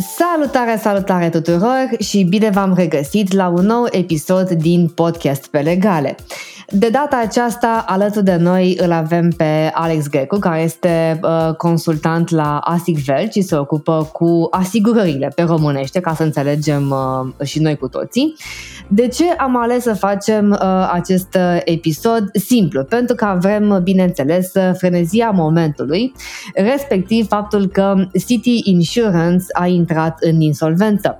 Salutare, salutare tuturor și bine v-am regăsit la un nou episod din podcast pe legale. De data aceasta, alături de noi îl avem pe Alex Grecu, care este uh, consultant la Asigvel și se ocupă cu asigurările pe românește, ca să înțelegem uh, și noi cu toții. De ce am ales să facem uh, acest episod? Simplu, pentru că vrem, bineînțeles, frenezia momentului, respectiv faptul că City Insurance a intrat în insolvență.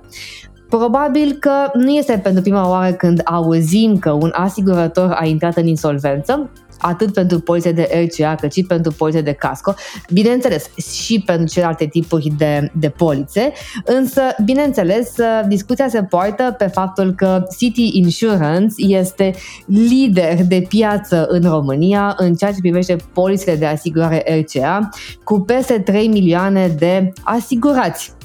Probabil că nu este pentru prima oară când auzim că un asigurător a intrat în insolvență, atât pentru polițe de RCA cât și pentru polițe de casco, bineînțeles și pentru celelalte tipuri de, de polițe, însă, bineînțeles, discuția se poartă pe faptul că City Insurance este lider de piață în România în ceea ce privește polițele de asigurare RCA, cu peste 3 milioane de asigurați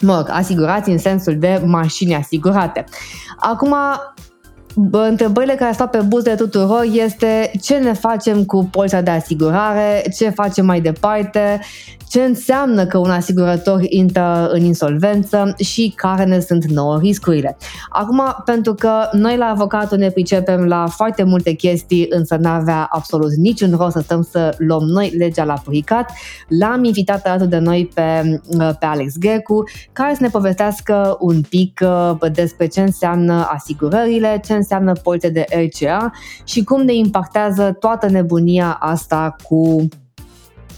mă rog, asigurați în sensul de mașini asigurate. Acum, Bă, întrebările care stau pe buze tuturor este ce ne facem cu polița de asigurare, ce facem mai departe, ce înseamnă că un asigurător intră în insolvență și care ne sunt nouă riscurile. Acum, pentru că noi la avocatul ne pricepem la foarte multe chestii, însă n-avea absolut niciun rost să stăm să luăm noi legea la puricat, l-am invitat alături de noi pe, pe Alex Grecu, care să ne povestească un pic uh, despre ce înseamnă asigurările, ce înseamnă polițe de RCA și cum ne impactează toată nebunia asta cu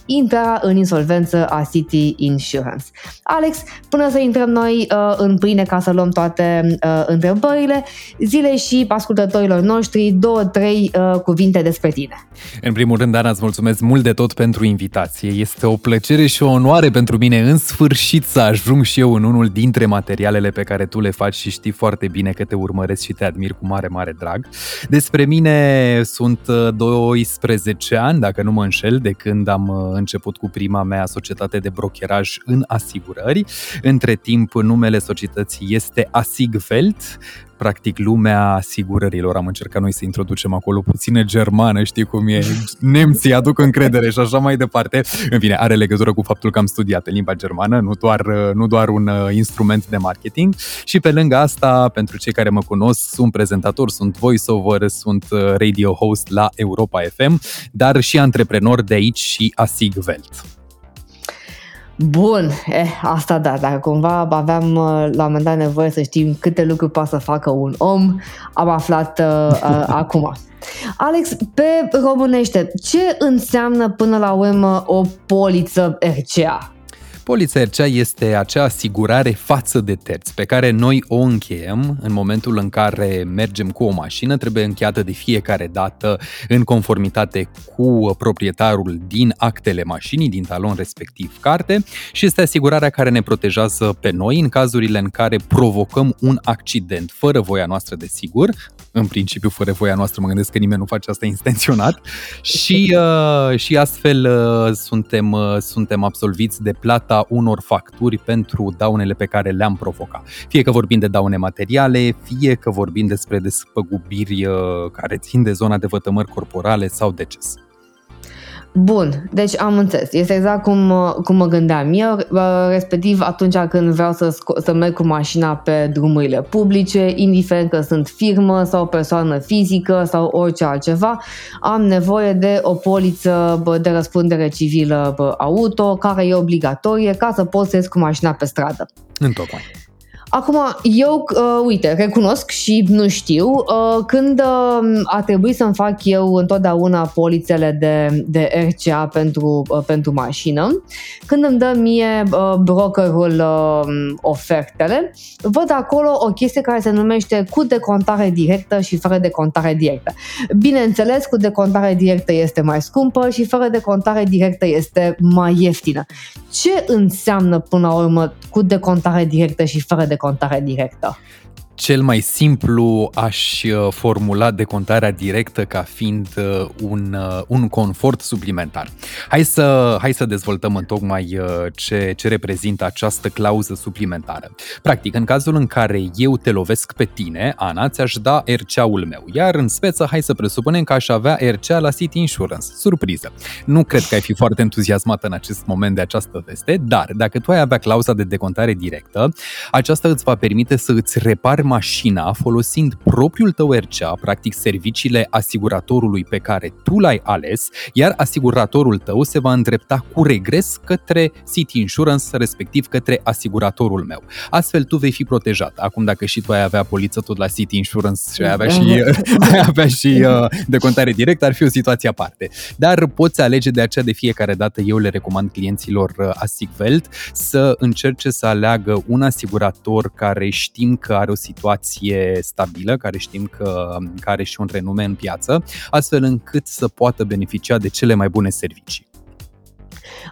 intra în insolvență a City Insurance. Alex, până să intrăm noi uh, în pâine ca să luăm toate uh, întrebările, zile și ascultătorilor noștri două, trei uh, cuvinte despre tine. În primul rând, Ana, îți mulțumesc mult de tot pentru invitație. Este o plăcere și o onoare pentru mine în sfârșit să ajung și eu în unul dintre materialele pe care tu le faci și știi foarte bine că te urmăresc și te admir cu mare, mare drag. Despre mine sunt 12 uh, ani, dacă nu mă înșel, de când am uh, început cu prima mea societate de brokeraj în asigurări. Între timp, numele societății este Asigfeld, practic lumea asigurărilor. Am încercat noi să introducem acolo puțină germană, știi cum e, nemții aduc încredere și așa mai departe. În fine, are legătură cu faptul că am studiat în limba germană, nu doar, nu doar un uh, instrument de marketing. Și pe lângă asta, pentru cei care mă cunosc, sunt prezentator, sunt voiceover, sunt uh, radio host la Europa FM, dar și antreprenor de aici și Asigvelt. Bun, eh, asta da, dacă cumva aveam uh, la un moment dat nevoie să știm câte lucruri poate să facă un om, am aflat uh, uh, acum. Alex, pe românește, ce înseamnă până la urmă o poliță RCA? Polița RCA este acea asigurare față de terți pe care noi o încheiem în momentul în care mergem cu o mașină, trebuie încheiată de fiecare dată în conformitate cu proprietarul din actele mașinii, din talon respectiv carte și este asigurarea care ne protejează pe noi în cazurile în care provocăm un accident fără voia noastră de sigur, în principiu fără voia noastră, mă gândesc că nimeni nu face asta intenționat. Și, uh, și astfel uh, suntem, uh, suntem absolviți de plata unor facturi pentru daunele pe care le-am provocat. Fie că vorbim de daune materiale, fie că vorbim despre despăgubiri uh, care țin de zona de vătămări corporale sau deces. Bun, deci am înțeles. Este exact cum, cum mă gândeam eu, respectiv atunci când vreau să, sco- să merg cu mașina pe drumurile publice, indiferent că sunt firmă sau persoană fizică sau orice altceva, am nevoie de o poliță de răspundere civilă auto, care e obligatorie ca să pot să ies cu mașina pe stradă. Întocmai. Acum, eu, uh, uite, recunosc și nu știu, uh, când uh, a trebuit să-mi fac eu întotdeauna polițele de, de RCA pentru, uh, pentru mașină, când îmi dă mie uh, brokerul uh, ofertele, văd acolo o chestie care se numește cu decontare directă și fără decontare directă. Bineînțeles, cu decontare directă este mai scumpă și fără decontare directă este mai ieftină. Ce înseamnă până la urmă cu decontare directă și fără decontare directă? Cel mai simplu aș uh, formula decontarea directă ca fiind uh, un, uh, un confort suplimentar. Hai să, hai să dezvoltăm în tocmai ce, ce reprezintă această clauză suplimentară. Practic, în cazul în care eu te lovesc pe tine, Ana, ți-aș da RCA-ul meu, iar în speță hai să presupunem că aș avea RCA la City Insurance. Surpriză! Nu cred că ai fi foarte entuziasmat în acest moment de această veste, dar dacă tu ai avea clauza de decontare directă, aceasta îți va permite să îți repari mașina folosind propriul tău RCA, practic serviciile asiguratorului pe care tu l-ai ales, iar asiguratorul tău se va îndrepta cu regres către City Insurance, respectiv către asiguratorul meu. Astfel tu vei fi protejat. Acum dacă și tu ai avea poliță tot la City Insurance și ai avea și, ai avea și uh, decontare direct, ar fi o situație aparte. Dar poți alege de aceea de fiecare dată, eu le recomand clienților uh, Asigvelt să încerce să aleagă un asigurator care știm că are o situație stabilă, care știm că, că are și un renume în piață, astfel încât să poată beneficia de cele mai bune servicii.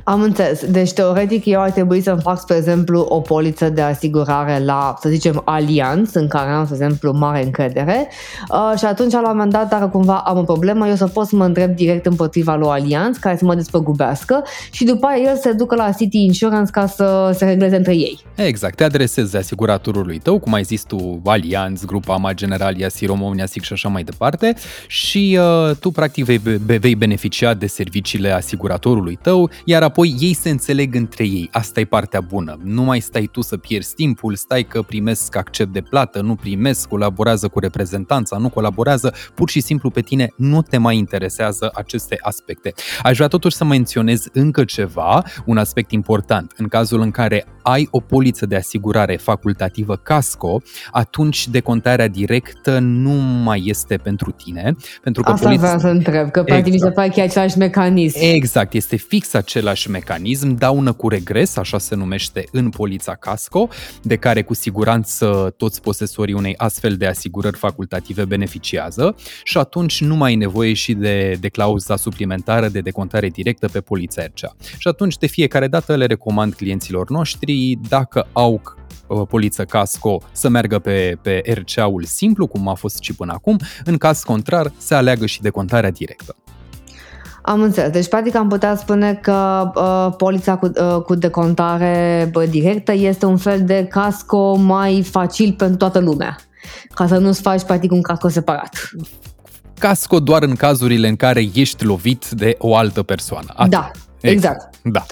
Am înțeles. Deci, teoretic, eu ar trebui să-mi fac, spre exemplu, o poliță de asigurare la, să zicem, Allianz, în care am, spre exemplu, mare încredere uh, și atunci, la un moment dat, dacă cumva am o problemă, eu să pot să mă întreb direct împotriva lui Allianz, care să mă despăgubească și după aia el se ducă la City Insurance ca să se regleze între ei. Exact. Te adresezi asiguratorului tău, cum ai zis tu, Allianz, Grupa Generalia, Siromomnia, SIC și așa mai departe și uh, tu, practic, vei, vei beneficia de serviciile asiguratorului tău, iar apoi ei se înțeleg între ei. Asta e partea bună. Nu mai stai tu să pierzi timpul, stai că primesc accept de plată, nu primesc, colaborează cu reprezentanța, nu colaborează, pur și simplu pe tine nu te mai interesează aceste aspecte. Aș vrea totuși să menționez încă ceva, un aspect important. În cazul în care ai o poliță de asigurare facultativă casco, atunci decontarea directă nu mai este pentru tine. Pentru că Asta polița... vreau să întreb, că poate exact. mi se pare că e același mecanism. Exact, este fix același mecanism, daună cu regres, așa se numește în polița casco, de care cu siguranță toți posesorii unei astfel de asigurări facultative beneficiază și atunci nu mai ai nevoie și de, de clauza suplimentară de decontare directă pe polița RCA. Și atunci de fiecare dată le recomand clienților noștri dacă au uh, poliță casco să meargă pe, pe RCA-ul simplu, cum a fost și până acum, în caz contrar se aleagă și decontarea directă. Am înțeles. Deci, practic, am putea spune că uh, polița cu, uh, cu decontare bă, directă este un fel de casco mai facil pentru toată lumea, ca să nu-ți faci, practic, un casco separat. Casco doar în cazurile în care ești lovit de o altă persoană. Atât. Da, exact. exact. Da.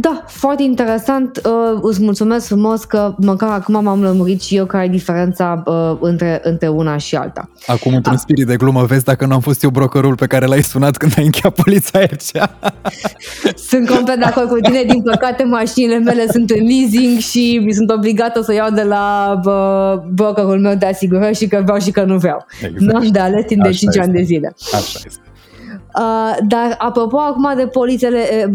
Da, foarte interesant. Uh, îți mulțumesc frumos că măcar acum m-am lămurit și eu care e diferența uh, între, între una și alta. Acum, într-un ah. spirit de glumă, vezi dacă nu am fost eu brokerul pe care l-ai sunat când ai încheiat poliția aici. Sunt complet de acord cu tine. Din păcate, mașinile mele sunt în leasing și mi sunt obligată să iau de la uh, brokerul meu de asigurări și că vreau și că nu vreau. Exact. Nu am de ales timp de 5 ani de zile. Așa este. Uh, dar apropo acum de polițele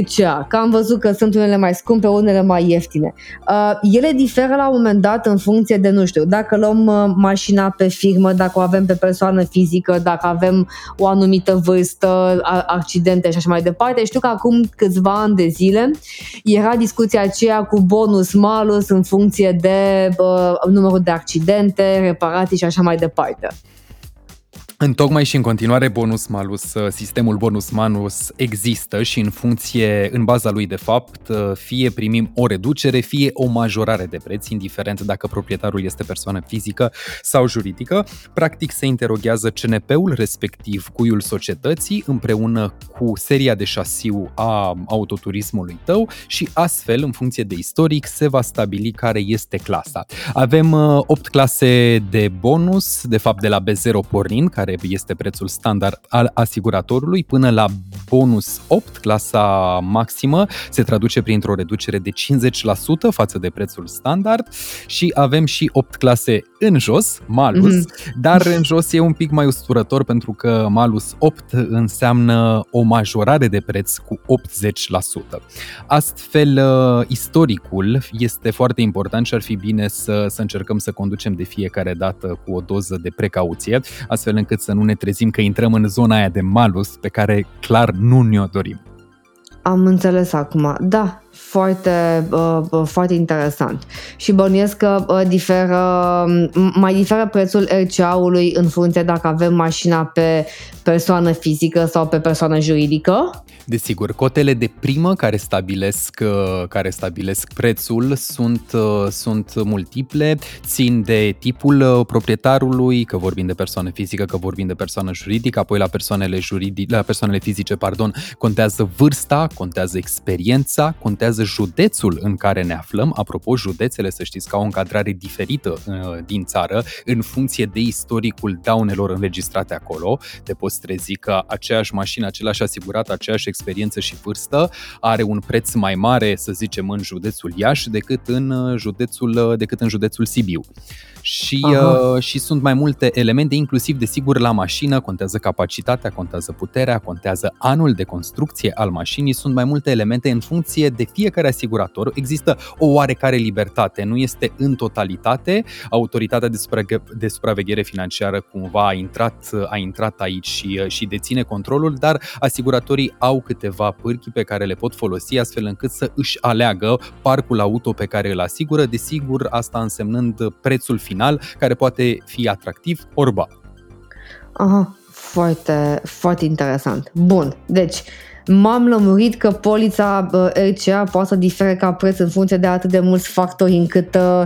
RCA, că am văzut că sunt unele mai scumpe, unele mai ieftine. Uh, ele diferă la un moment dat în funcție de, nu știu, dacă luăm uh, mașina pe firmă, dacă o avem pe persoană fizică, dacă avem o anumită vârstă, accidente și așa mai departe. Știu că acum câțiva ani de zile era discuția aceea cu bonus-malus în funcție de uh, numărul de accidente, reparații și așa mai departe. În tocmai și în continuare bonus malus, uh, sistemul bonus malus există și în funcție, în baza lui de fapt, uh, fie primim o reducere, fie o majorare de preț, indiferent dacă proprietarul este persoană fizică sau juridică. Practic se interoghează CNP-ul, respectiv cuiul societății, împreună cu seria de șasiu a autoturismului tău și astfel, în funcție de istoric, se va stabili care este clasa. Avem 8 uh, clase de bonus, de fapt de la B0 pornind, care care este prețul standard al asiguratorului, până la bonus 8, clasa maximă, se traduce printr-o reducere de 50% față de prețul standard și avem și 8 clase în jos, malus, mm-hmm. dar în jos e un pic mai usturător pentru că malus 8 înseamnă o majorare de preț cu 80%. Astfel, uh, istoricul este foarte important și ar fi bine să, să încercăm să conducem de fiecare dată cu o doză de precauție, astfel încât să nu ne trezim că intrăm în zona aia de malus pe care clar nu ne-o dorim. Am înțeles acum. Da, foarte, uh, foarte interesant. Și bănuiesc că uh, diferă, mai diferă prețul RCA-ului în funcție dacă avem mașina pe persoană fizică sau pe persoană juridică? Desigur, cotele de primă care stabilesc, uh, care stabilesc prețul sunt, uh, sunt multiple, țin de tipul uh, proprietarului, că vorbim de persoană fizică, că vorbim de persoană juridică, apoi la persoanele, juridic, la persoanele fizice pardon, contează vârsta, contează experiența, contează județul în care ne aflăm. Apropo, județele, să știți că au o încadrare diferită din țară în funcție de istoricul daunelor înregistrate acolo. Te poți trezi că aceeași mașină, același asigurat, aceeași experiență și vârstă are un preț mai mare, să zicem, în județul Iași decât în uh, județul, uh, decât în județul Sibiu și, uh, și sunt mai multe elemente, inclusiv, desigur, la mașină, contează capacitatea, contează puterea, contează anul de construcție al mașinii, sunt mai multe elemente în funcție de fiecare asigurator. Există o oarecare libertate, nu este în totalitate. Autoritatea de, supraveghe- de supraveghere financiară cumva a intrat, a intrat aici și, și deține controlul, dar asiguratorii au câteva pârchi pe care le pot folosi astfel încât să își aleagă parcul auto pe care îl asigură, desigur asta însemnând prețul final final care poate fi atractiv ori ba. Aha, foarte, foarte interesant. Bun, deci m-am lămurit că polița RCA poate să difere ca preț în funcție de atât de mulți factori încât uh,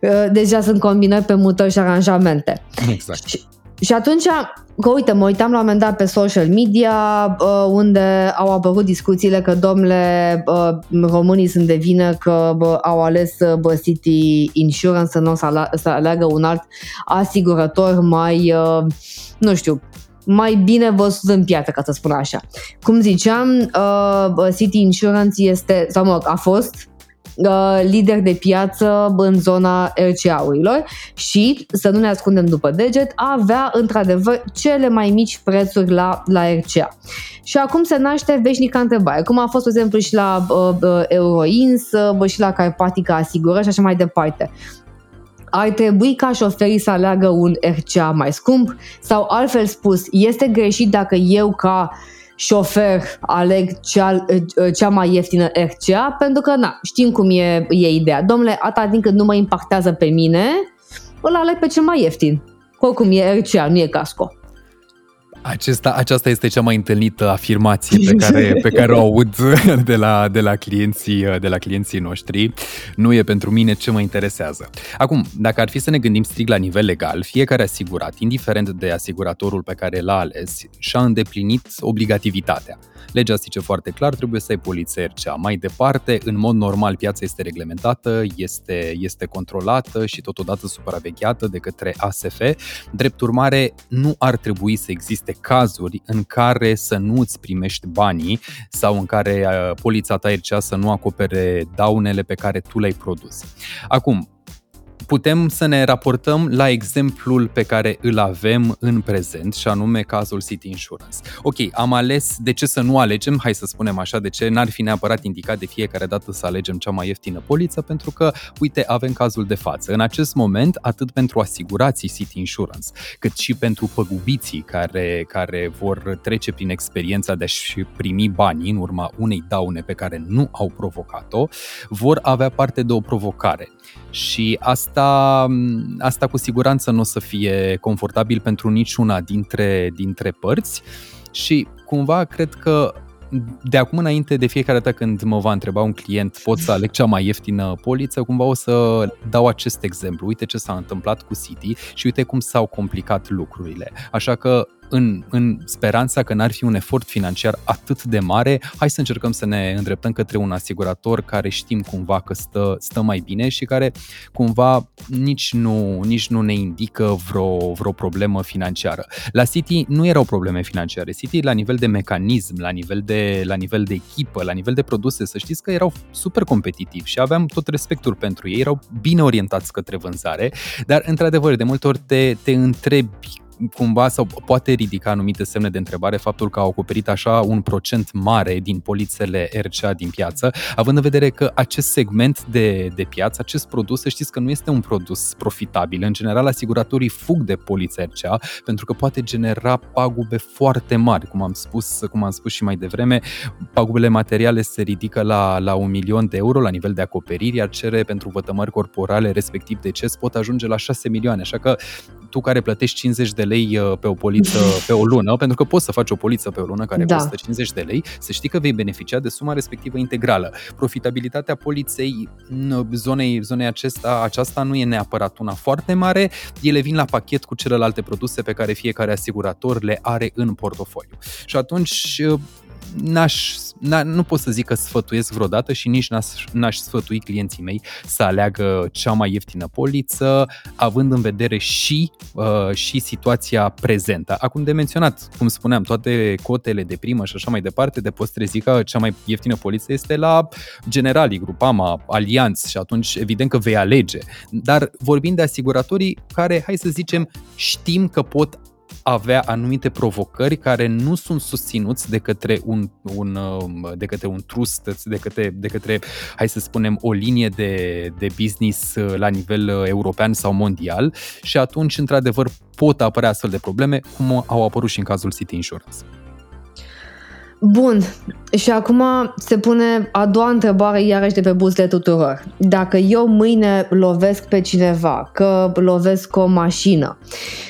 uh, deja sunt combinări pe mutări și aranjamente. Exact. Și, și atunci, că uite, mă uitam la un moment dat pe social media uh, unde au apărut discuțiile că, domnule, uh, românii sunt de vină că bă, au ales uh, bă, City Insurance să nu să, să aleagă un alt asigurător mai, uh, nu știu, mai bine văzut în piață, ca să spun așa. Cum ziceam, uh, City Insurance este, sau mă, a fost Uh, lider de piață în zona RCA-urilor și, să nu ne ascundem după deget, avea într-adevăr cele mai mici prețuri la, la RCA. Și acum se naște veșnica întrebare, cum a fost, de exemplu, și la uh, uh, Euroins, uh, și la Carpatica Asigură și așa mai departe ar trebui ca șoferii să aleagă un RCA mai scump sau altfel spus, este greșit dacă eu ca uh, șofer aleg cea, cea mai ieftină RCA pentru că na, știm cum e, e ideea. Domnule, atâta din când nu mă impactează pe mine, îl aleg pe cel mai ieftin. Oricum e RCA, nu e casco. Acesta, aceasta este cea mai întâlnită afirmație pe care, pe care o aud de la, de, la clienții, de la clienții noștri. Nu e pentru mine ce mă interesează. Acum, dacă ar fi să ne gândim strict la nivel legal, fiecare asigurat, indiferent de asiguratorul pe care l-a ales, și-a îndeplinit obligativitatea. Legea zice foarte clar, trebuie să ai poliție RCA. Mai departe, în mod normal, piața este reglementată, este, este controlată și totodată supravegheată de către ASF. Drept urmare, nu ar trebui să existe cazuri în care să nu îți primești banii sau în care uh, polița ta RCA să nu acopere daunele pe care tu le-ai produs. Acum, putem să ne raportăm la exemplul pe care îl avem în prezent și anume cazul City Insurance. Ok, am ales de ce să nu alegem, hai să spunem așa, de ce n-ar fi neapărat indicat de fiecare dată să alegem cea mai ieftină poliță, pentru că, uite, avem cazul de față. În acest moment, atât pentru asigurații City Insurance, cât și pentru păgubiții care, care vor trece prin experiența de a-și primi banii în urma unei daune pe care nu au provocat-o, vor avea parte de o provocare. Și asta, asta cu siguranță nu o să fie confortabil pentru niciuna dintre, dintre părți și cumva cred că de acum înainte, de fiecare dată când mă va întreba un client, pot să aleg cea mai ieftină poliță, cumva o să dau acest exemplu. Uite ce s-a întâmplat cu City și uite cum s-au complicat lucrurile. Așa că în, în speranța că n-ar fi un efort financiar atât de mare, hai să încercăm să ne îndreptăm către un asigurator care știm cumva că stă, stă mai bine și care cumva nici nu, nici nu ne indică vreo, vreo problemă financiară. La City nu erau probleme financiare. City la nivel de mecanism, la nivel de, la nivel de echipă, la nivel de produse, să știți că erau super competitivi și aveam tot respectul pentru ei, erau bine orientați către vânzare, dar într-adevăr de multe ori te, te întrebi cumva sau poate ridica anumite semne de întrebare faptul că au acoperit așa un procent mare din polițele RCA din piață, având în vedere că acest segment de, de piață, acest produs, să știți că nu este un produs profitabil. În general, asiguratorii fug de poliță RCA pentru că poate genera pagube foarte mari, cum am spus, cum am spus și mai devreme, pagubele materiale se ridică la, la un milion de euro la nivel de acoperire, iar cere pentru vătămări corporale, respectiv deces, pot ajunge la 6 milioane. Așa că tu care plătești 50 de lei uh, pe o poliță pe o lună, pentru că poți să faci o poliță pe o lună care da. costă 50 de lei, să știi că vei beneficia de suma respectivă integrală. Profitabilitatea poliței în zonei, zonei acesta, aceasta nu e neapărat una foarte mare, ele vin la pachet cu celelalte produse pe care fiecare asigurator le are în portofoliu. Și atunci uh, n-aș, nu pot să zic că sfătuiesc vreodată și nici n-aș, n-aș sfătui clienții mei să aleagă cea mai ieftină poliță, având în vedere și, uh, și situația prezentă. Acum de menționat, cum spuneam, toate cotele de primă și așa mai departe, de poți trezi că cea mai ieftină poliță este la Generali, Grupama, Alianț și atunci evident că vei alege. Dar vorbim de asiguratorii care, hai să zicem, știm că pot avea anumite provocări care nu sunt susținuți de către un, un, um, de către un trust, de către, de către, hai să spunem, o linie de, de business uh, la nivel uh, european sau mondial și atunci, într-adevăr, pot apărea astfel de probleme, cum au apărut și în cazul City Insurance. Bun, și acum se pune a doua întrebare iarăși de pe buzele tuturor. Dacă eu mâine lovesc pe cineva, că lovesc o mașină,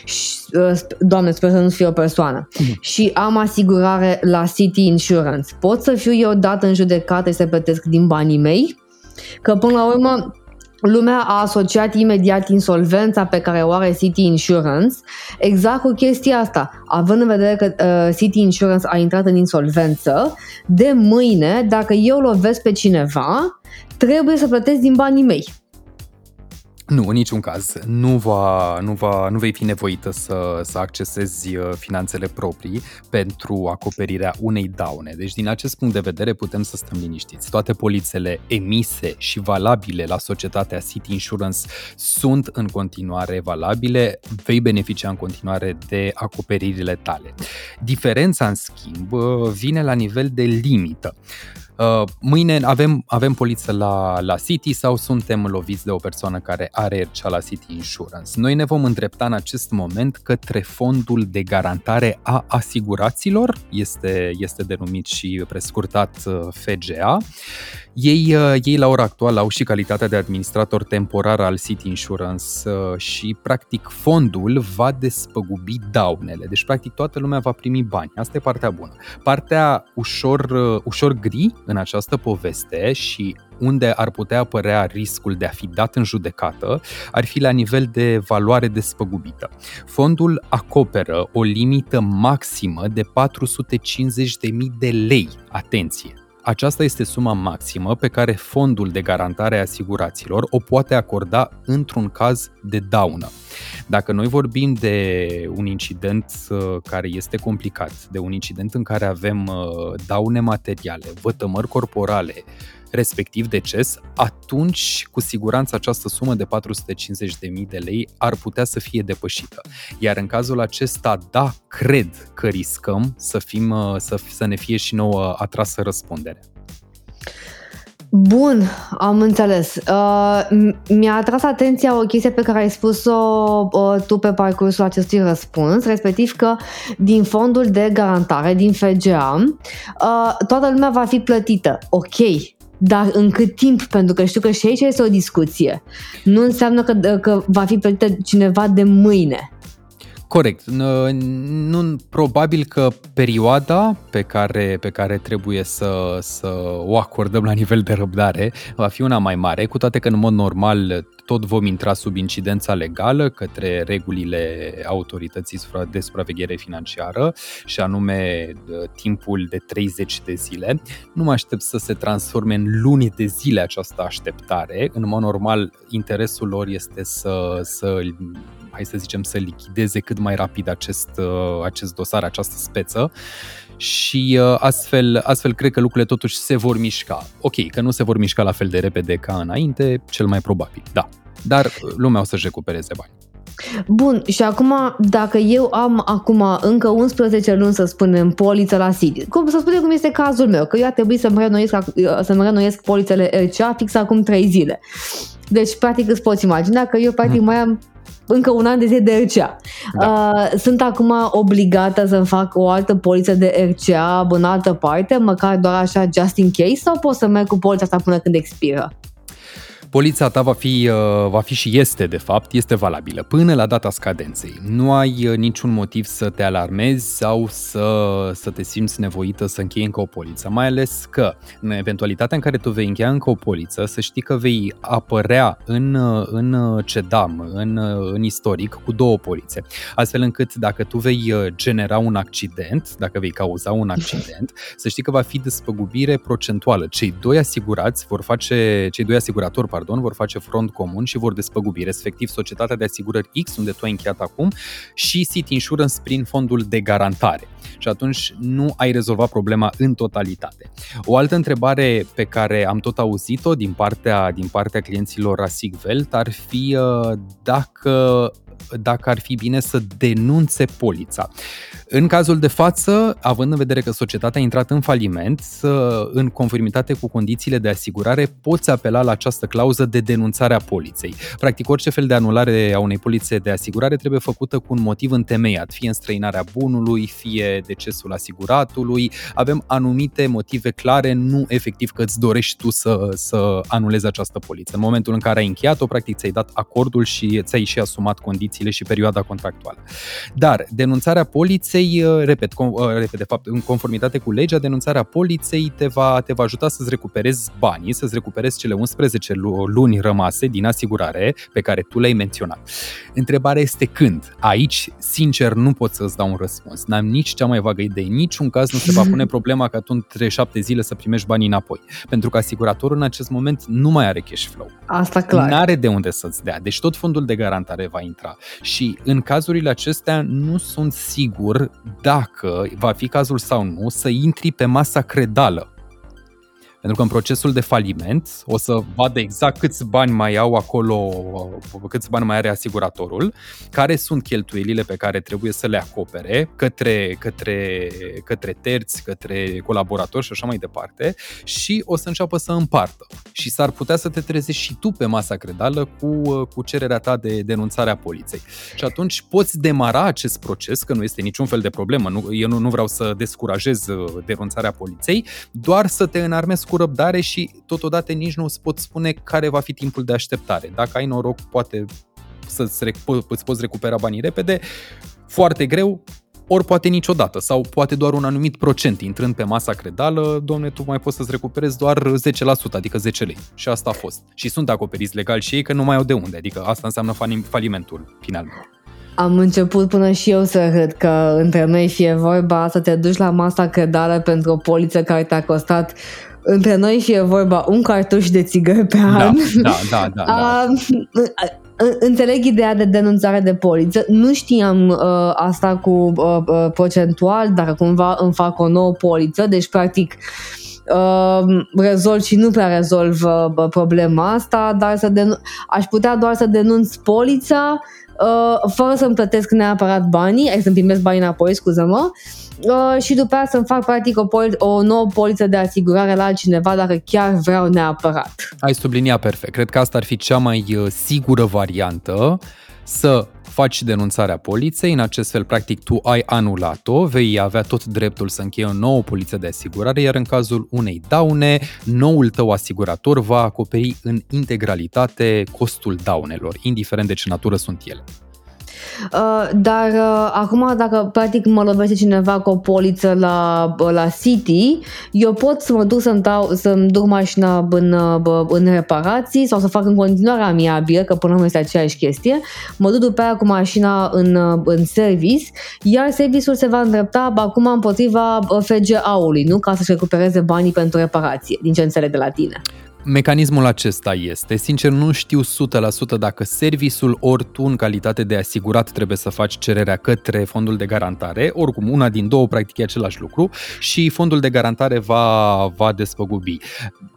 și, uh, doamne, sper să nu fie o persoană, mm. și am asigurare la City Insurance, pot să fiu eu dat în judecată și să plătesc din banii mei? Că până la urmă lumea a asociat imediat insolvența pe care o are City Insurance exact cu chestia asta. Având în vedere că uh, City Insurance a intrat în insolvență, de mâine, dacă eu lovesc pe cineva, trebuie să plătesc din banii mei. Nu, în niciun caz. Nu, va, nu, va, nu vei fi nevoită să, să accesezi uh, finanțele proprii pentru acoperirea unei daune. Deci, din acest punct de vedere, putem să stăm liniștiți. Toate polițele emise și valabile la societatea City Insurance sunt în continuare valabile. Vei beneficia în continuare de acoperirile tale. Diferența, în schimb, uh, vine la nivel de limită. Uh, mâine avem, avem poliță la, la City sau suntem loviți de o persoană care are RCA la City Insurance. Noi ne vom îndrepta în acest moment către fondul de garantare a asiguraților, este, este denumit și prescurtat uh, FGA. Ei, uh, ei la ora actuală au și calitatea de administrator temporar al City Insurance și practic fondul va despăgubi daunele. Deci practic toată lumea va primi bani. Asta e partea bună. Partea ușor, ușor gri în această poveste și unde ar putea apărea riscul de a fi dat în judecată ar fi la nivel de valoare despăgubită. Fondul acoperă o limită maximă de 450.000 de lei. Atenție! Aceasta este suma maximă pe care fondul de garantare a asiguraților o poate acorda într-un caz de daună. Dacă noi vorbim de un incident uh, care este complicat, de un incident în care avem uh, daune materiale, vătămări corporale, respectiv deces, atunci cu siguranță această sumă de 450.000 de lei ar putea să fie depășită. Iar în cazul acesta, da, cred că riscăm să, fim, uh, să, să ne fie și nouă atrasă răspundere. Bun, am înțeles. Uh, mi-a atras atenția o chestie pe care ai spus-o uh, tu pe parcursul acestui răspuns, respectiv că din fondul de garantare, din FGA, uh, toată lumea va fi plătită. Ok, dar în cât timp? Pentru că știu că și aici este o discuție. Nu înseamnă că, că va fi plătită cineva de mâine. Corect. Nu, probabil că perioada pe care, pe care trebuie să, să o acordăm la nivel de răbdare va fi una mai mare, cu toate că în mod normal tot vom intra sub incidența legală către regulile autorității de supraveghere financiară și anume timpul de 30 de zile. Nu mă aștept să se transforme în luni de zile această așteptare. În mod normal, interesul lor este să, să hai să zicem, să lichideze cât mai rapid acest, uh, acest dosar, această speță și uh, astfel, astfel cred că lucrurile totuși se vor mișca. Ok, că nu se vor mișca la fel de repede ca înainte, cel mai probabil, da. Dar lumea o să-și recupereze bani. Bun, și acum, dacă eu am acum încă 11 luni, să spunem, poliță la City, cum să spunem cum este cazul meu, că eu a trebuit să-mi renoiesc, să-mi renoiesc polițele RCA fix acum 3 zile. Deci, practic, îți poți imagina că eu, practic, mai am încă un an de zi de RCA. Da. Uh, sunt acum obligată să fac o altă poliță de RCA în altă parte, măcar doar așa just in case, sau pot să merg cu polița asta până când expiră? Polița ta va fi, uh, va fi și este, de fapt, este valabilă până la data scadenței. Nu ai uh, niciun motiv să te alarmezi sau să, să te simți nevoită să închei încă o poliță, mai ales că în eventualitatea în care tu vei încheia încă o poliță, să știi că vei apărea în, uh, în CEDAM, în, în istoric, cu două polițe. Astfel încât dacă tu vei genera un accident, dacă vei cauza un accident, să știi că va fi despăgubire procentuală. Cei doi asigurați vor face, cei doi asiguratori, pardon, pardon, vor face front comun și vor despăgubi, respectiv Societatea de Asigurări X, unde tu ai încheiat acum, și City Insurance prin fondul de garantare. Și atunci nu ai rezolvat problema în totalitate. O altă întrebare pe care am tot auzit-o din partea, din partea clienților Asigvelt ar fi uh, dacă dacă ar fi bine să denunțe polița. În cazul de față, având în vedere că societatea a intrat în faliment, în conformitate cu condițiile de asigurare, poți apela la această clauză de denunțare a poliței. Practic, orice fel de anulare a unei polițe de asigurare trebuie făcută cu un motiv întemeiat, fie înstrăinarea bunului, fie decesul asiguratului. Avem anumite motive clare, nu efectiv că îți dorești tu să, să anulezi această poliță. În momentul în care ai încheiat-o, practic ți-ai dat acordul și ți-ai și asumat condițiile și perioada contractuală. Dar denunțarea poliței, uh, repet, com, uh, repet, de fapt, în conformitate cu legea, denunțarea poliței te va, te va ajuta să-ți recuperezi banii, să-ți recuperezi cele 11 luni rămase din asigurare pe care tu le-ai menționat. Întrebarea este când. Aici, sincer, nu pot să-ți dau un răspuns. N-am nici cea mai vagă idee. Niciun caz nu se va pune problema ca tu între șapte zile să primești banii înapoi. Pentru că asiguratorul în acest moment nu mai are cash flow. Asta clar. N-are de unde să-ți dea. Deci tot fondul de garantare va intra. Și în cazurile acestea nu sunt sigur dacă va fi cazul sau nu să intri pe masa credală pentru că în procesul de faliment o să vadă exact câți bani mai au acolo, câți bani mai are asiguratorul, care sunt cheltuielile pe care trebuie să le acopere către, către, către terți, către colaboratori și așa mai departe și o să înceapă să împartă. Și s-ar putea să te trezești și tu pe masa credală cu, cu cererea ta de denunțare a poliței. Și atunci poți demara acest proces, că nu este niciun fel de problemă, nu, eu nu, nu vreau să descurajez uh, denunțarea poliței, doar să te înarmezi cu cu răbdare și totodată nici nu îți pot spune care va fi timpul de așteptare. Dacă ai noroc, poate să-ți îți poți recupera banii repede, foarte greu, ori poate niciodată, sau poate doar un anumit procent. Intrând pe masa credală, domne, tu mai poți să-ți recuperezi doar 10%, adică 10 lei. Și asta a fost. Și sunt acoperiți legal și ei că nu mai au de unde, adică asta înseamnă falimentul final. Am început până și eu să râd că între noi fie vorba să te duci la masa credală pentru o poliță care te-a costat între noi și e vorba un cartuș de țigări pe da, an. Da, da, da. da, da. Înțeleg ideea de denunțare de poliță. Nu știam uh, asta cu uh, uh, procentual, dar cumva îmi fac o nouă poliță, deci practic uh, rezolv și nu prea rezolv uh, problema asta, dar să denun- aș putea doar să denunț polița uh, fără să-mi plătesc neapărat banii, ai să-mi primesc banii înapoi, scuză-mă, uh, și după aceea să-mi fac practic o, poli- o nouă poliță de asigurare la altcineva dacă chiar vreau neapărat. Ai subliniat perfect. Cred că asta ar fi cea mai uh, sigură variantă să faci denunțarea poliței, în acest fel, practic, tu ai anulat-o, vei avea tot dreptul să încheie o nouă poliță de asigurare, iar în cazul unei daune, noul tău asigurator va acoperi în integralitate costul daunelor, indiferent de ce natură sunt ele. Uh, dar uh, acum dacă practic mă lovește cineva cu o poliță la, la City, eu pot să mă duc să-mi, dau, să-mi duc mașina în, uh, în reparații sau să fac în continuare amiabil, că până la urmă este aceeași chestie, mă duc după aia cu mașina în, uh, în service, iar serviciul se va îndrepta acum împotriva FGA-ului, nu? Ca să-și recupereze banii pentru reparație, din ce înțeleg de la tine. Mecanismul acesta este, sincer nu știu 100% dacă serviciul ori tu în calitate de asigurat trebuie să faci cererea către fondul de garantare, oricum una din două practic e același lucru și fondul de garantare va, va despăgubi.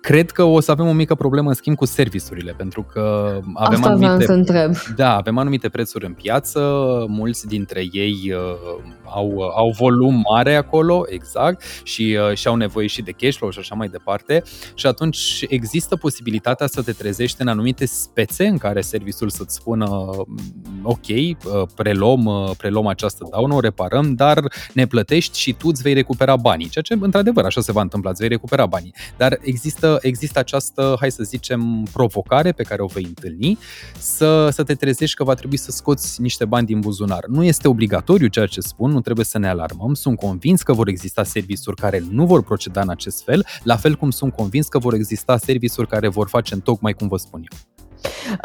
Cred că o să avem o mică problemă în schimb cu serviciurile, pentru că avem Asta anumite, să întreb. Da, avem anumite prețuri în piață, mulți dintre ei uh, au, au volum mare acolo, exact, și uh, și au nevoie și de cash flow și așa mai departe și atunci există posibilitatea să te trezești în anumite spețe în care serviciul să-ți spună mm, ok, uh, preluăm, uh, preluăm această daună, o reparăm, dar ne plătești și tu îți vei recupera banii, ceea ce într-adevăr așa se va întâmpla, îți vei recupera banii. Dar există, există această, hai să zicem, provocare pe care o vei întâlni să, să te trezești că va trebui să scoți niște bani din buzunar. Nu este obligatoriu ceea ce spun, nu trebuie să ne alarmăm. Sunt convins că vor exista serviciuri care nu vor proceda în acest fel, la fel cum sunt convins că vor exista serviciuri care vor face în tocmai cum vă spun eu.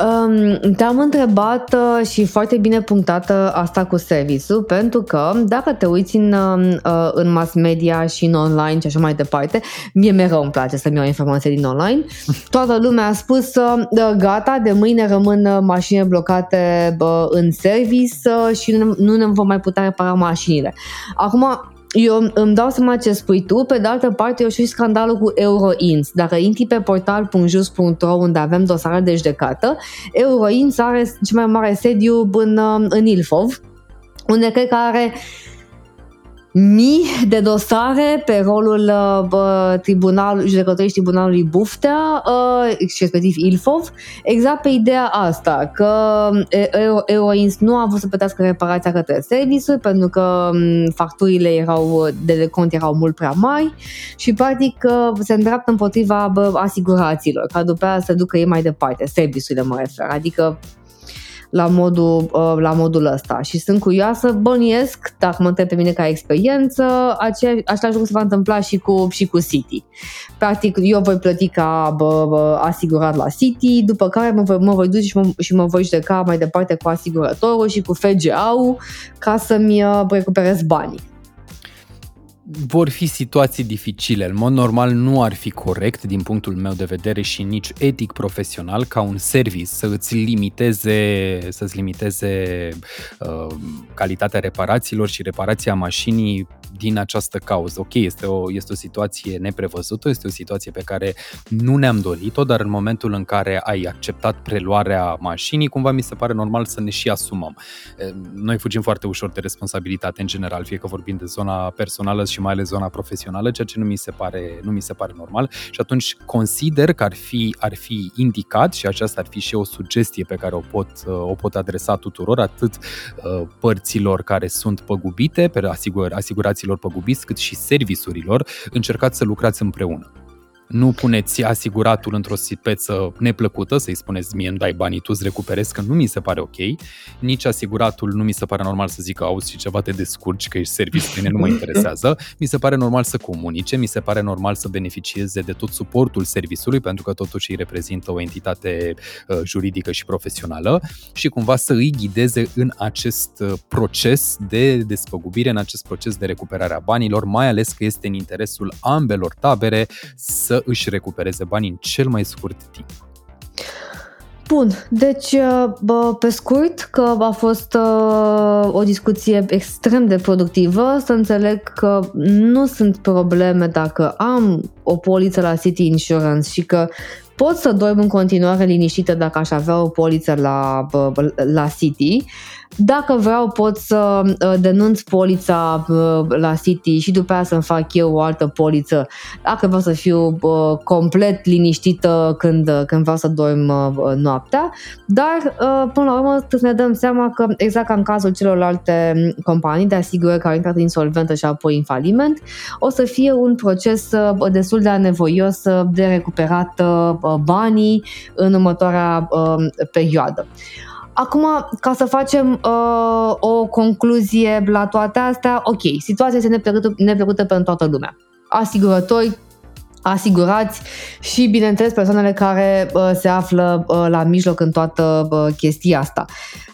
Um, te-am întrebat uh, și foarte bine punctată asta cu serviciul, pentru că dacă te uiți în, uh, în mass media și în online și așa mai departe, mie mereu îmi place să-mi iau informații din online. Toată lumea a spus uh, gata, de mâine rămân uh, mașini blocate uh, în service uh, și nu, nu ne vom mai putea repara mașinile. Acum, eu îmi dau seama ce spui tu, pe de altă parte eu și scandalul cu Euroins. Dacă intri pe portal.jus.ro unde avem dosare de judecată, Euroins are cel mai mare sediu în, în Ilfov, unde cred că are mii de dosare pe rolul uh, tribunal, judecătorii tribunalului Buftea uh, și respectiv Ilfov, exact pe ideea asta, că Euroins nu a vrut să plătească reparația către serviciu pentru că um, facturile erau, de cont erau mult prea mari și practic uh, se îndreaptă împotriva asigurațiilor, ca după aia să ducă ei mai departe, serviciile mă refer, adică la modul, uh, la modul ăsta și sunt curioasă, bănuiesc, dacă mă întreb pe mine ca experiență, același lucru se va întâmpla și cu, și cu City. Practic, eu voi plăti ca bă, bă, asigurat la City, după care mă voi, mă voi duce și mă, și mă voi judeca mai departe cu asigurătorul și cu FGA-ul ca să-mi uh, recuperez banii vor fi situații dificile. În mod normal nu ar fi corect, din punctul meu de vedere și nici etic profesional, ca un service să îți limiteze, să-ți limiteze uh, calitatea reparațiilor și reparația mașinii din această cauză. Ok, este o, este o situație neprevăzută, este o situație pe care nu ne-am dorit-o, dar în momentul în care ai acceptat preluarea mașinii, cumva mi se pare normal să ne și asumăm. Noi fugim foarte ușor de responsabilitate în general, fie că vorbim de zona personală și mai ales zona profesională, ceea ce nu mi se pare, nu mi se pare normal și atunci consider că ar fi, ar fi indicat și aceasta ar fi și o sugestie pe care o pot, o pot adresa tuturor, atât uh, părților care sunt păgubite, pe asigur, asiguraților păgubiți, cât și servisurilor, încercați să lucrați împreună nu puneți asiguratul într-o sipeță neplăcută, să-i spuneți mie îmi dai banii, tu îți recuperezi, că nu mi se pare ok, nici asiguratul nu mi se pare normal să zică auzi și ceva te descurci, că ești serviciu, mine nu mă interesează, mi se pare normal să comunice, mi se pare normal să beneficieze de tot suportul serviciului, pentru că totuși îi reprezintă o entitate uh, juridică și profesională și cumva să îi ghideze în acest uh, proces de despăgubire, în acest proces de recuperare a banilor, mai ales că este în interesul ambelor tabere să își recupereze banii în cel mai scurt timp. Bun, deci uh, bă, pe scurt că a fost uh, o discuție extrem de productivă, să înțeleg că nu sunt probleme dacă am o poliță la City Insurance și că pot să dorm în continuare liniștită dacă aș avea o poliță la, la City. Dacă vreau pot să uh, denunț polița uh, la City și după aia să-mi fac eu o altă poliță. Dacă vreau să fiu uh, complet liniștită când, când vreau să dorm noaptea. Dar până la urmă să ne dăm seama că exact ca în cazul celorlalte companii de asigurări care au intrat insolventă și apoi în faliment, o să fie un proces destul de anevoios de recuperat banii în următoarea perioadă. Acum, ca să facem uh, o concluzie la toate astea, ok, situația este neplăcută, neplăcută pentru toată lumea. Asigurători asigurați și, bineînțeles, persoanele care uh, se află uh, la mijloc în toată uh, chestia asta.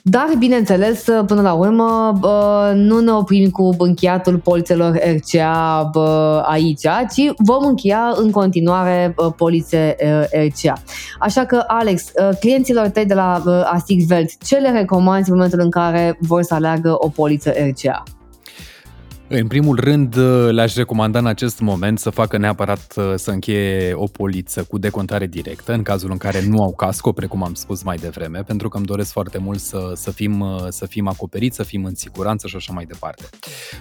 Dar, bineînțeles, uh, până la urmă, uh, nu ne oprim cu încheiatul polițelor RCA uh, aici, ci vom încheia în continuare uh, polițe uh, RCA. Așa că, Alex, uh, clienților tăi de la uh, Asixvelt, ce le recomanzi în momentul în care vor să aleagă o poliță RCA? În primul rând, uh, le-aș recomanda în acest moment să facă neapărat uh, să încheie o poliță cu decontare directă, în cazul în care nu au casco, precum am spus mai devreme, pentru că îmi doresc foarte mult să, să, fim, uh, să fim acoperiți, să fim în siguranță și așa mai departe.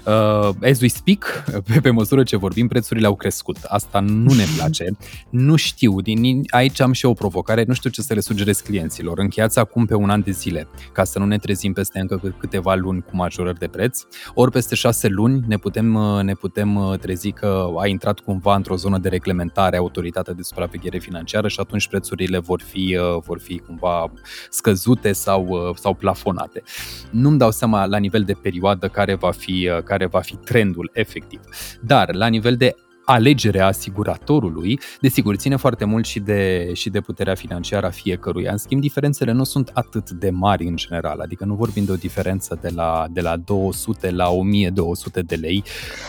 Uh, as we speak, pe, pe măsură ce vorbim, prețurile au crescut. Asta nu ne place. Nu știu, din, aici am și o provocare, nu știu ce să le sugerez clienților. Încheiați acum pe un an de zile, ca să nu ne trezim peste încă câteva luni cu majorări de preț, ori peste șase luni luni ne putem, uh, ne putem uh, trezi că a intrat cumva într-o zonă de reglementare autoritatea de supraveghere financiară și atunci prețurile vor fi, uh, vor fi cumva scăzute sau, sau plafonate. Nu-mi dau seama la nivel de perioadă care va fi, care va fi trendul efectiv. Dar la nivel de alegerea asiguratorului, desigur, ține foarte mult și de, și de puterea financiară a fiecăruia. În schimb, diferențele nu sunt atât de mari în general, adică nu vorbim de o diferență de la, de la 200 la 1200 de lei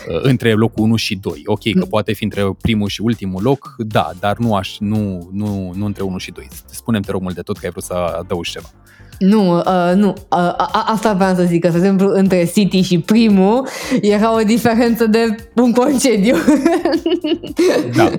uh, între locul 1 și 2. Ok, că mm. poate fi între primul și ultimul loc, da, dar nu, aș, nu, nu, nu între 1 și 2. Spunem te rog mult de tot că ai vrut să adaugi ceva. Nu, uh, nu. Uh, asta vreau să zic, că, de exemplu, între City și primul era o diferență de un concediu. Da,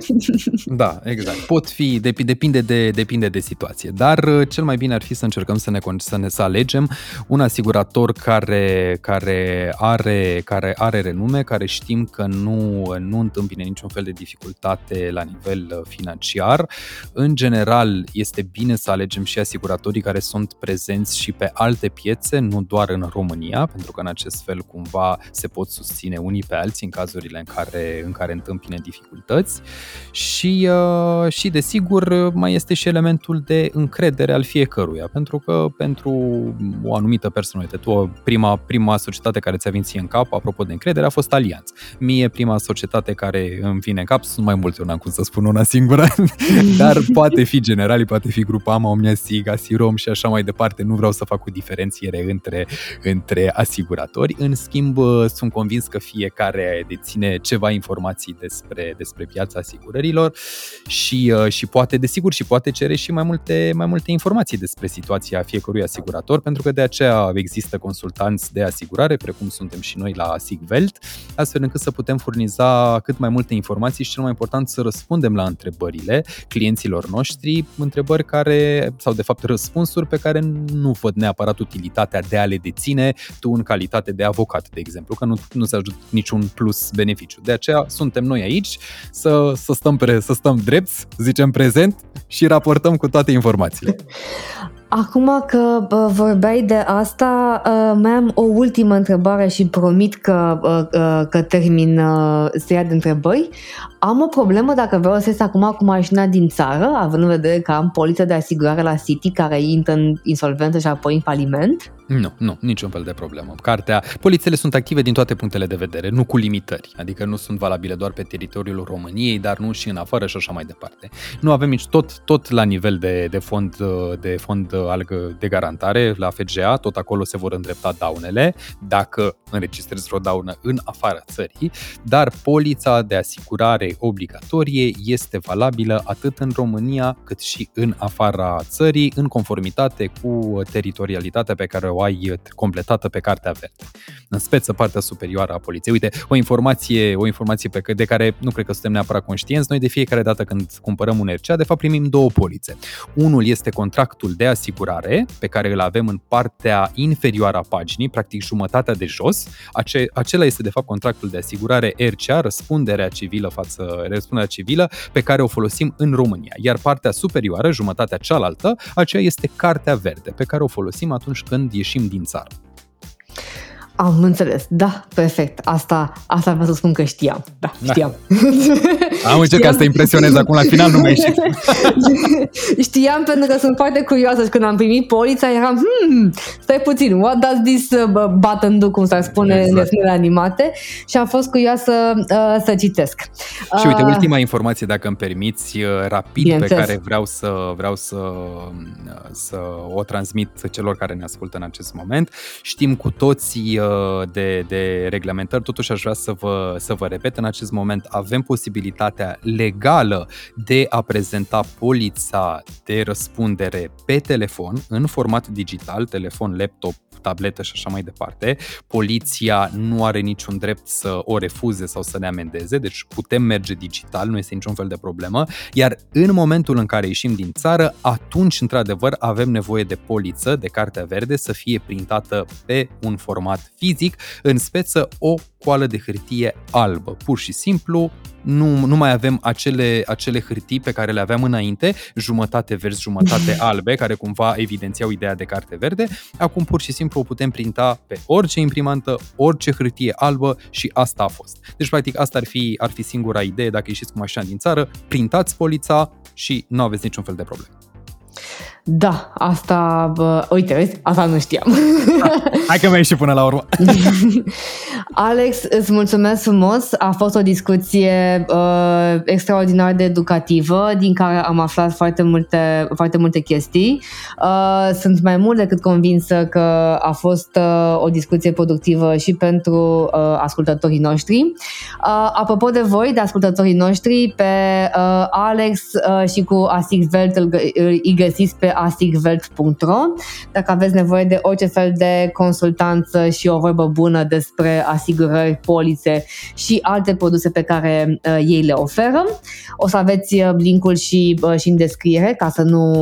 da exact. Pot fi, depinde de, depinde de situație, dar uh, cel mai bine ar fi să încercăm să ne, să ne să alegem un asigurator care, care, are, care are renume, care știm că nu, nu întâmpine niciun fel de dificultate la nivel uh, financiar. În general, este bine să alegem și asiguratorii care sunt prezenți prezenți și pe alte piețe, nu doar în România, pentru că în acest fel cumva se pot susține unii pe alții în cazurile în care, în care întâmpine dificultăți și, uh, și desigur mai este și elementul de încredere al fiecăruia, pentru că pentru o anumită personalitate, tu, prima, prima societate care ți-a venit în cap, apropo de încredere, a fost Alianț. Mie prima societate care îmi vine în cap, sunt mai multe, nu am cum să spun una singură, dar poate fi Generali, poate fi Grupa AMA, Omnia Siga, Sirom și așa mai departe departe, nu vreau să fac o diferențiere între, între asiguratori. În schimb, sunt convins că fiecare deține ceva informații despre, despre piața asigurărilor și, și poate, desigur, și poate cere și mai multe, mai multe informații despre situația fiecărui asigurator, pentru că de aceea există consultanți de asigurare, precum suntem și noi la Sigvelt, astfel încât să putem furniza cât mai multe informații și cel mai important să răspundem la întrebările clienților noștri, întrebări care, sau de fapt răspunsuri pe care nu văd neapărat utilitatea de a le deține tu în calitate de avocat, de exemplu, că nu, nu se ajută niciun plus beneficiu. De aceea suntem noi aici să, să, stăm, pre, să stăm drepți, zicem prezent și raportăm cu toate informațiile. Acum că vorbeai de asta, mai am o ultimă întrebare și promit că, că termin seria de întrebări. Am o problemă dacă vreau să ies acum cu mașina din țară, având în vedere că am poliță de asigurare la City care intră în insolvență și apoi în faliment? Nu, nu, niciun fel de problemă. Cartea, polițele sunt active din toate punctele de vedere, nu cu limitări, adică nu sunt valabile doar pe teritoriul României, dar nu și în afară și așa mai departe. Nu avem nici tot, tot la nivel de, de fond, de fond de garantare, la FGA, tot acolo se vor îndrepta daunele, dacă înregistrezi vreo daună în afara țării, dar polița de asigurare obligatorie este valabilă atât în România cât și în afara țării, în conformitate cu teritorialitatea pe care o ai completată pe Cartea Verde. În speță partea superioară a poliției. Uite, o informație, o informație pe, de care nu cred că suntem neapărat conștienți. Noi de fiecare dată când cumpărăm un RCA, de fapt primim două polițe. Unul este contractul de asigurare, pe care îl avem în partea inferioară a paginii, practic jumătatea de jos. Ace- acela este de fapt contractul de asigurare RCA, răspunderea civilă față răspunderea civilă, pe care o folosim în România. Iar partea superioară, jumătatea cealaltă, aceea este Cartea Verde, pe care o folosim atunci când ieșim ieșim din țară. Am înțeles, da, perfect. Asta, asta vreau să spun că știam. Da, da. știam. Da. Am încercat să te impresionez acum la final, nu mai ieșit. Știam pentru că sunt foarte curioasă și când am primit polița eram, hmm, stai puțin, what does this uh, button do, cum s-ar spune exact. în desenele animate și am fost curioasă uh, să citesc. Și uite, uh, ultima informație, dacă îmi permiți, uh, rapid, pe care vreau să vreau să, uh, să o transmit celor care ne ascultă în acest moment. Știm cu toții uh, de, de reglementări, totuși aș vrea să vă, să vă repet, în acest moment avem posibilitatea legală de a prezenta polița de răspundere pe telefon, în format digital, telefon, laptop, tabletă și așa mai departe. Poliția nu are niciun drept să o refuze sau să ne amendeze, deci putem merge digital, nu este niciun fel de problemă, iar în momentul în care ieșim din țară, atunci, într-adevăr, avem nevoie de poliță, de cartea verde, să fie printată pe un format fizic, în speță o coală de hârtie albă. Pur și simplu, nu, nu mai avem acele, acele hârtii pe care le aveam înainte, jumătate verzi, jumătate albe, care cumva evidențiau ideea de carte verde. Acum pur și simplu o putem printa pe orice imprimantă, orice hârtie albă și asta a fost. Deci, practic, asta ar fi, ar fi singura idee dacă ieșiți cu mașina din țară, printați polița și nu aveți niciun fel de probleme. Da, asta, bă, uite, vezi, asta nu știam. Hai că mai și până la urmă. Alex, îți mulțumesc frumos. A fost o discuție uh, extraordinar de educativă, din care am aflat foarte multe, foarte multe chestii. Uh, sunt mai mult decât convinsă că a fost uh, o discuție productivă și pentru uh, ascultătorii noștri. Uh, apropo de voi, de ascultătorii noștri, pe uh, Alex uh, și cu Asix Velt îl, îl găsiți pe asigvelt.ro dacă aveți nevoie de orice fel de consultanță și o vorbă bună despre asigurări, polițe și alte produse pe care uh, ei le oferă. O să aveți uh, linkul și, uh, și în descriere ca să nu,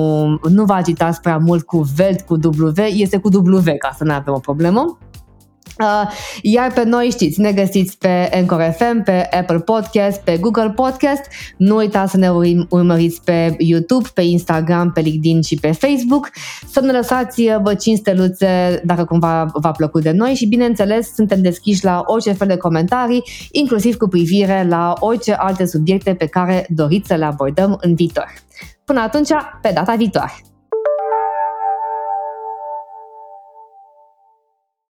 nu vă agitați prea mult cu Velt, cu W, este cu W ca să nu avem o problemă. Uh, iar pe noi știți, ne găsiți pe Anchor FM, pe Apple Podcast, pe Google Podcast. Nu uitați să ne urmăriți pe YouTube, pe Instagram, pe LinkedIn și pe Facebook. Să ne lăsați bă, 5 steluțe dacă cumva v-a plăcut de noi și bineînțeles suntem deschiși la orice fel de comentarii, inclusiv cu privire la orice alte subiecte pe care doriți să le abordăm în viitor. Până atunci, pe data viitoare!